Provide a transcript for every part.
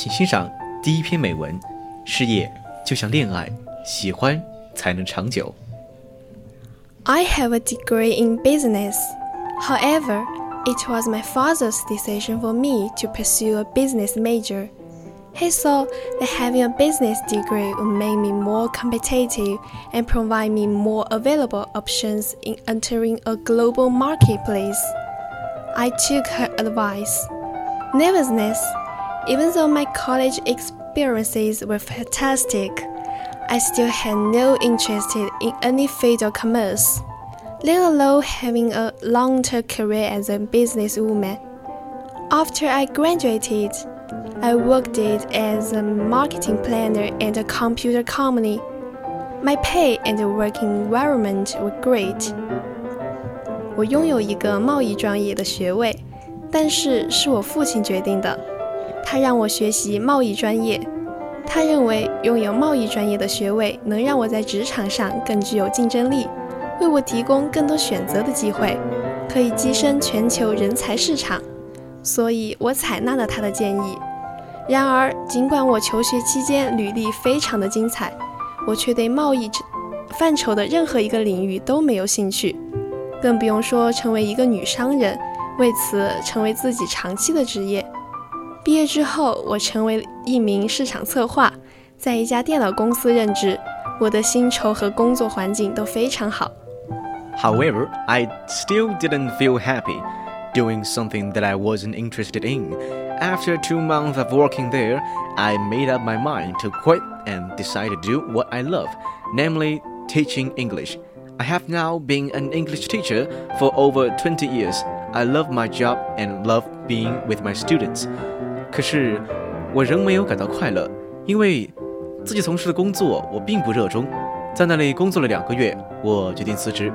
请欣赏第一篇美文：事业就像恋爱，喜欢才能长久。 I have a degree in business. However, it was my father's decision for me to pursue a business major. He saw that having a business degree would make me more competitive and provide me more available options in entering a global marketplace. I took her advice. Nevertheless, even though my college experiences were fantastic, I still had no interest in any field of commerce, let alone having a long term career as a businesswoman. After I graduated, I worked as a marketing planner at a computer company. My pay and working environment were great. 我拥有一个贸易专业的学位，但是是我父亲决定的。 他让我学习贸易专业，他认为拥有贸易专业的学位能让我在职场上更具有竞争力，为我提供更多选择的机会，可以跻身全球人才市场。所以我采纳了他的建议。然而，尽管我求学期间履历非常的精彩，我却对贸易范畴的任何一个领域都没有兴趣，更不用说成为一个女商人，为此成为自己长期的职业。毕业之后，我成为一名市场策划，在一家电脑公司任职。我的薪酬和工作环境都非常好。 However, I still didn't feel happy doing something that I wasn't interested in. After two months of working there, I made up my mind to quit and decide to do what I love, namely teaching English. I have now been an English teacher for over 20 years. I love my job and love being with my students. 可是，我仍没有感到快乐，因为自己从事的工作我并不热衷。在那里工作了两个月，我决定辞职。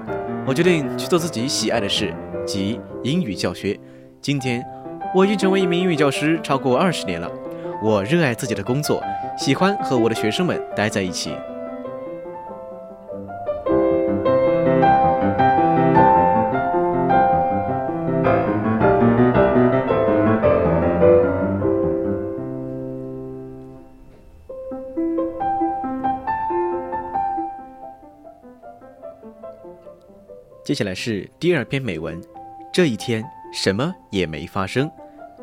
我决定去做自己喜爱的事，即英语教学。今天，我已经成为一名英语教师超过二十年了。我热爱自己的工作，喜欢和我的学生们待在一起。接下来是第二篇美文。这一天什么也没发生。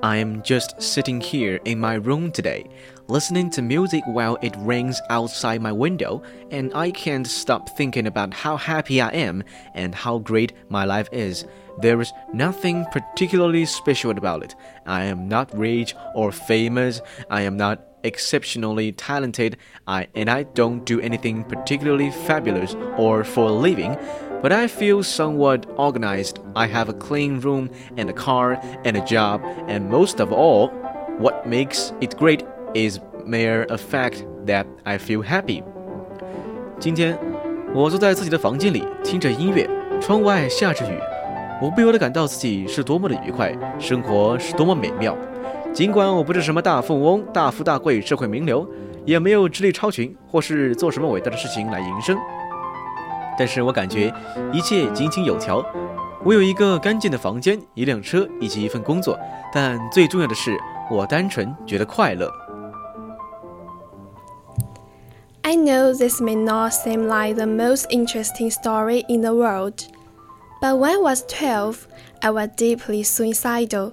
I am just sitting here in my room today, listening to music while it rains outside my window, and I can't stop thinking about how happy I am and how great my life is. There is nothing particularly special about it. I am not rich or famous. I am not exceptionally talented. I and I don't do anything particularly fabulous or for a living but I feel somewhat organized. I have a clean room and a car and a job, and most of all, what makes it great is mere a fact that I feel happy. 今天，我坐在自己的房间里，听着音乐，窗外下着雨，我不由得感到自己是多么的愉快，生活是多么美妙。尽管我不是什么大富翁、大富大贵、社会名流，也没有智力超群，或是做什么伟大的事情来营生。 但是我感觉一切井井有条。我有一个干净的房间、一辆车以及一份工作，但最重要的是，我单纯觉得快乐。 I know this may not seem like the most interesting story in the world, but when I was 12, I was deeply suicidal.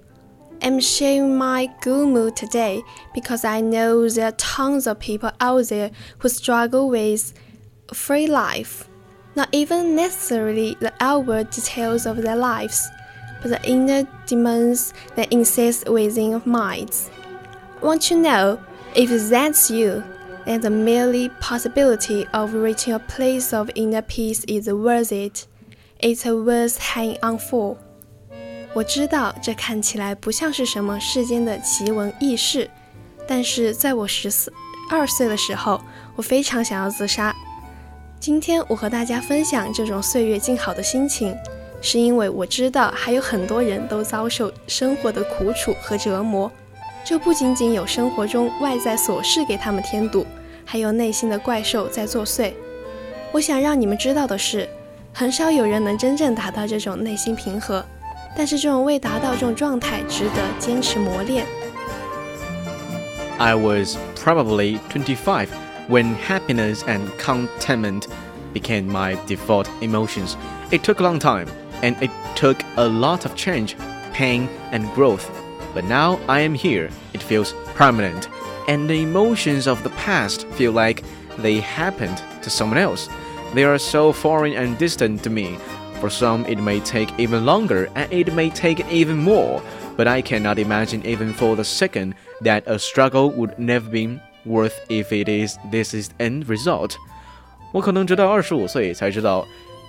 I'm sharing my good mood today because I know there are tons of people out there who struggle with free life. not even necessarily the outward details of their lives, but the inner demons that insist within of minds. Want to know if that's you? Then the merely possibility of reaching a place of inner peace is worth it. It's worth hanging on for. 我知道这看起来不像是什么世间的奇闻异事，但是在我十四二岁的时候，我非常想要自杀。 今天我和大家分享这种岁月静好的心情，是因为我知道还有很多人都遭受生活的苦楚和折磨。这不仅仅有生活中外在琐事给他们添堵，还有内心的怪兽在作祟。我想让你们知道的是，很少有人能真正达到这种内心平和。但是这种未达到这种状态，值得坚持磨练。I was probably twenty-five. When happiness and contentment became my default emotions. It took a long time, and it took a lot of change, pain, and growth. But now I am here. It feels permanent, and the emotions of the past feel like they happened to someone else. They are so foreign and distant to me for some, it may take even longer and it may take even more, but I cannot imagine even for the second that a struggle would never be worth if it is this is end result. 我可能直到二十五岁才知道，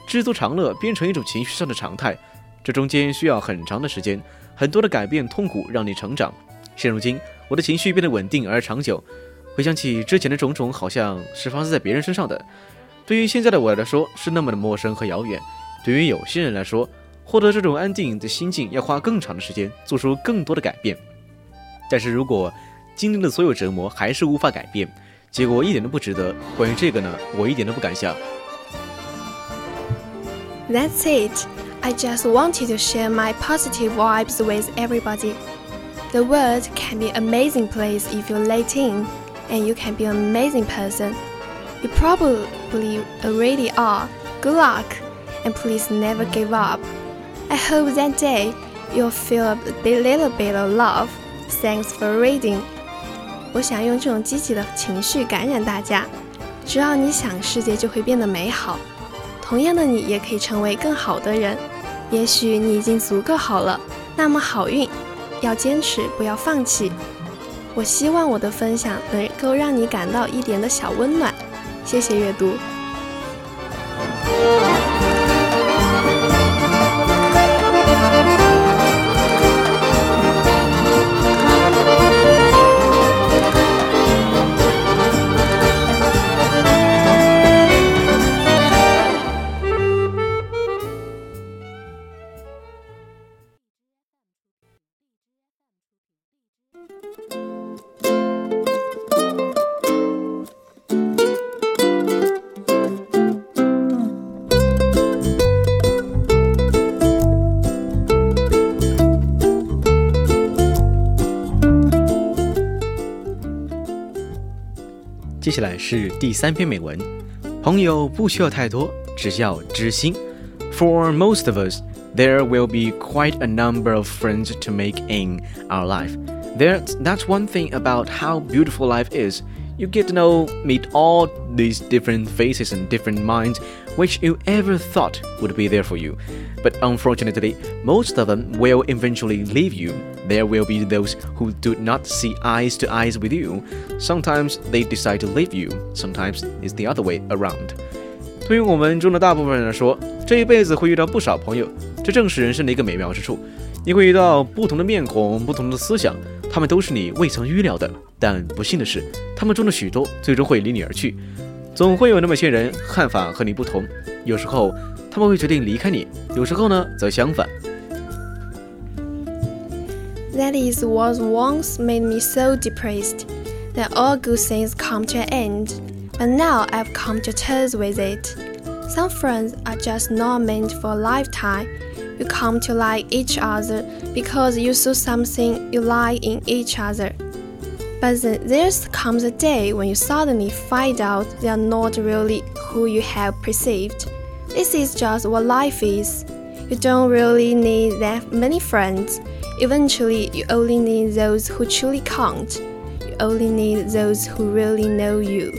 知足常乐变成一种情绪上的常态，这中间需要很长的时间，很多的改变、痛苦让你成长。现如今，我的情绪变得稳定而长久。回想起之前的种种，好像是发生在别人身上的，对于现在的我来说，是那么的陌生和遥远。对于有些人来说，获得这种安定的心境要花更长的时间，做出更多的改变。但是如果经历了所有折磨还是无法改变，结果一点都不值得。关于这个呢，我一点都不敢想。That's it. I just wanted to share my positive vibes with everybody. The world can be an amazing place if you let in, and you can be an amazing person. You probably already are. Good luck and please never give up. I hope that day you'll feel a little bit of love. Thanks for reading. 我想用这种积极的情绪感染大家。只要你想，世界就会变得美好。同样的，你也可以成为更好的人。也许你已经足够好了，那么好运，要坚持，不要放弃。我希望我的分享能够让你感到一点的小温暖。谢谢阅读。接下来是第三篇美文。朋友不需要太多，只要知心。For most of us, there will be quite a number of friends to make in our life. That's, that's one thing about how beautiful life is. You get to know, meet all these different faces and different minds which you ever thought would be there for you. But unfortunately, most of them will eventually leave you. There will be those who do not see eyes to eyes with you. Sometimes they decide to leave you, sometimes it's the other way around. 对于我们中的大部分人来说，这一辈子会遇到不少朋友，这正是人生的一个美妙之处。你会遇到不同的面孔、不同的思想，他们都是你未曾预料的。但不幸的是，他们中的许多最终会离你而去。 总会有那么些人看法和你不同，有时候他们会决定离开你，有时候呢则相反。That is what once made me so depressed that all good things come to an end. But now I've come to terms with it. Some friends are just not meant for a lifetime. You come to like each other because you saw something you like in each other. But then there comes a day when you suddenly find out they are not really who you have perceived. This is just what life is. You don't really need that many friends. Eventually, you only need those who truly count. You only need those who really know you.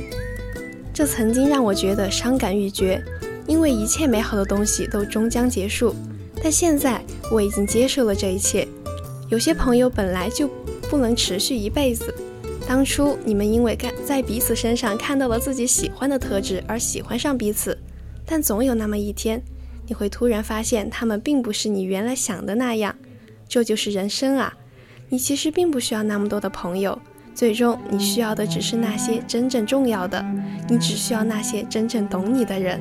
这曾经让我觉得伤感欲绝， 因为一切美好的东西都终将结束。但现在我已经接受了这一切。有些朋友本来就不能持续一辈子。 当初你们因为看在彼此身上看到了自己喜欢的特质而喜欢上彼此，但总有那么一天，你会突然发现他们并不是你原来想的那样。这就是人生啊！你其实并不需要那么多的朋友，最终你需要的只是那些真正重要的，你只需要那些真正懂你的人。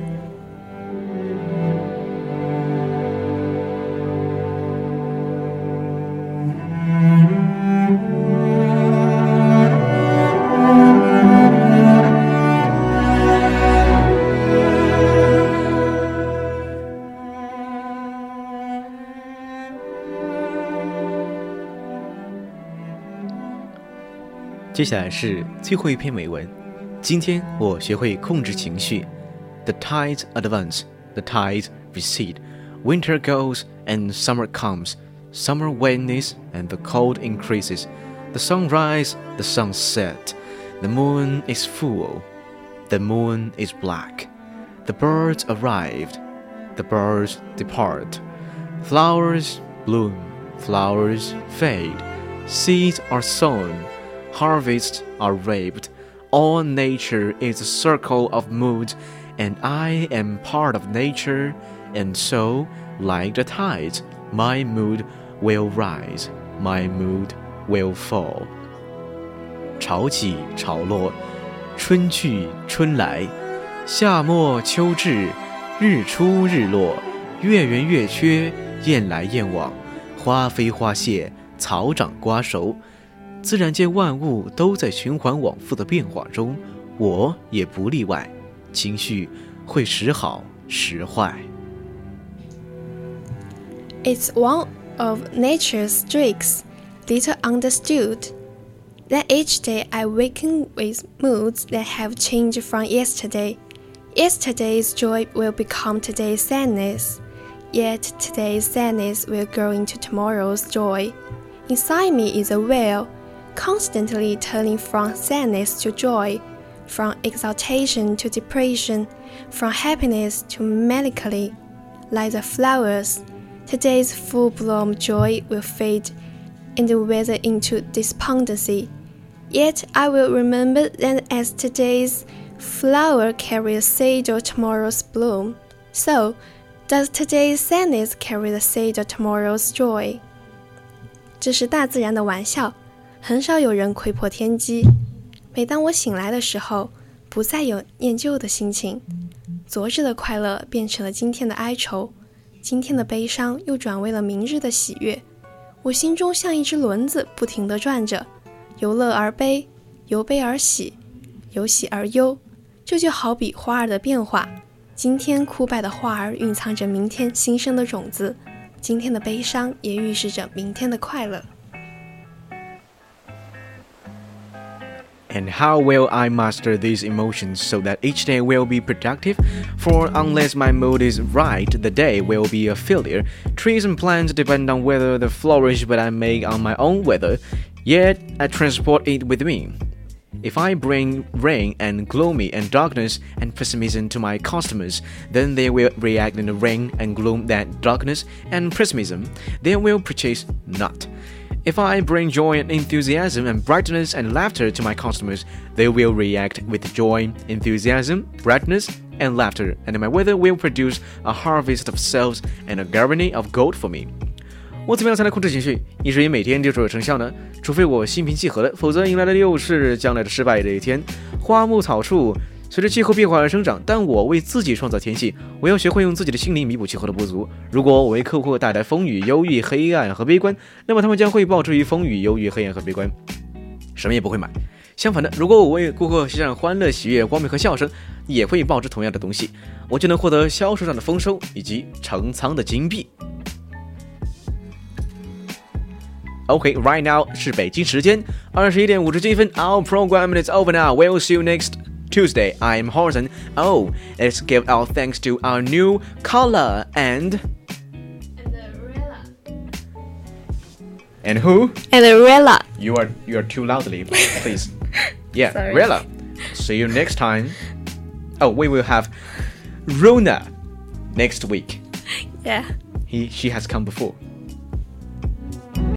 接下来是最后一篇美文。今天我学会控制情绪。The tides advance, the tides recede. Winter goes and summer comes. Summer wanes and the cold increases. The sun rises, the sun sets. The moon is full. The moon is black. The birds arrived. The birds depart. Flowers bloom. Flowers fade. Seeds are sown harvests are reaped. All nature is a circle of moods, and I am part of nature, and so, like the tides, my mood will rise, my mood will fall. 潮起潮落，春去春来，夏末秋至，日出日落，月圆月缺，雁来雁往，花飞花谢，草长瓜熟。 自然界万物都在循环往复的变化中，我也不例外。情绪会时好时坏。It's one of nature's tricks, little understood, that each day I waken with moods that have changed from yesterday. Yesterday's joy will become today's sadness, yet today's sadness will grow into tomorrow's joy. Inside me is a whale constantly turning from sadness to joy, from exaltation to depression, from happiness to melancholy. Like the flowers, today's full bloom joy will fade and wither into despondency. Yet I will remember that as today's flower carries the seed of tomorrow's bloom, so does today's sadness carry the seed of tomorrow's joy. 这是大自然的玩笑。 很少有人窥破天机。每当我醒来的时候，不再有念旧的心情，昨日的快乐变成了今天的哀愁，今天的悲伤又转为了明日的喜悦。我心中像一只轮子，不停地转着，由乐而悲，由悲而喜，由喜而忧。这就好比花儿的变化，今天枯败的花儿蕴藏着明天新生的种子，今天的悲伤也预示着明天的快乐。And how will I master these emotions so that each day will be productive? For unless my mood is right, the day will be a failure. Trees and plants depend on weather the flourish, but I make on my own weather. Yet I transport it with me. If I bring rain and gloomy and darkness and pessimism to my customers, then they will react in the rain and gloom that darkness and pessimism. They will purchase not. If I bring joy and enthusiasm and brightness and laughter to my customers, they will react with joy, enthusiasm, brightness, and laughter, and my weather will produce a harvest of sales and a garnering of gold for me. 我怎么样才能控制情绪，以至于每天就卓有成效呢？除非我心平气和的，否则迎来的又是将来的失败的一天。花木草树 随着气候变化而生长，但我为自己创造天气。我要学会用自己的心灵弥补气候的不足。如果我为客户带来风雨、忧郁、黑暗和悲观，那么他们将会报之于风雨、忧郁、黑暗和悲观，什么也不会买。相反的，如果我为顾客献上欢乐、喜悦、光明和笑声，也会报之同样的东西，我就能获得销售上的丰收以及成仓的金币。OK，right now 是北京时间二十一点五十七分。Our program is over now. We'll see you next. Tuesday. I'm Horizon. Oh, let's give our thanks to our new caller and. And who? And Rella. You are you are too loudly, please. Yeah, Sorry. Rella. See you next time. Oh, we will have Rona next week. Yeah. He she has come before.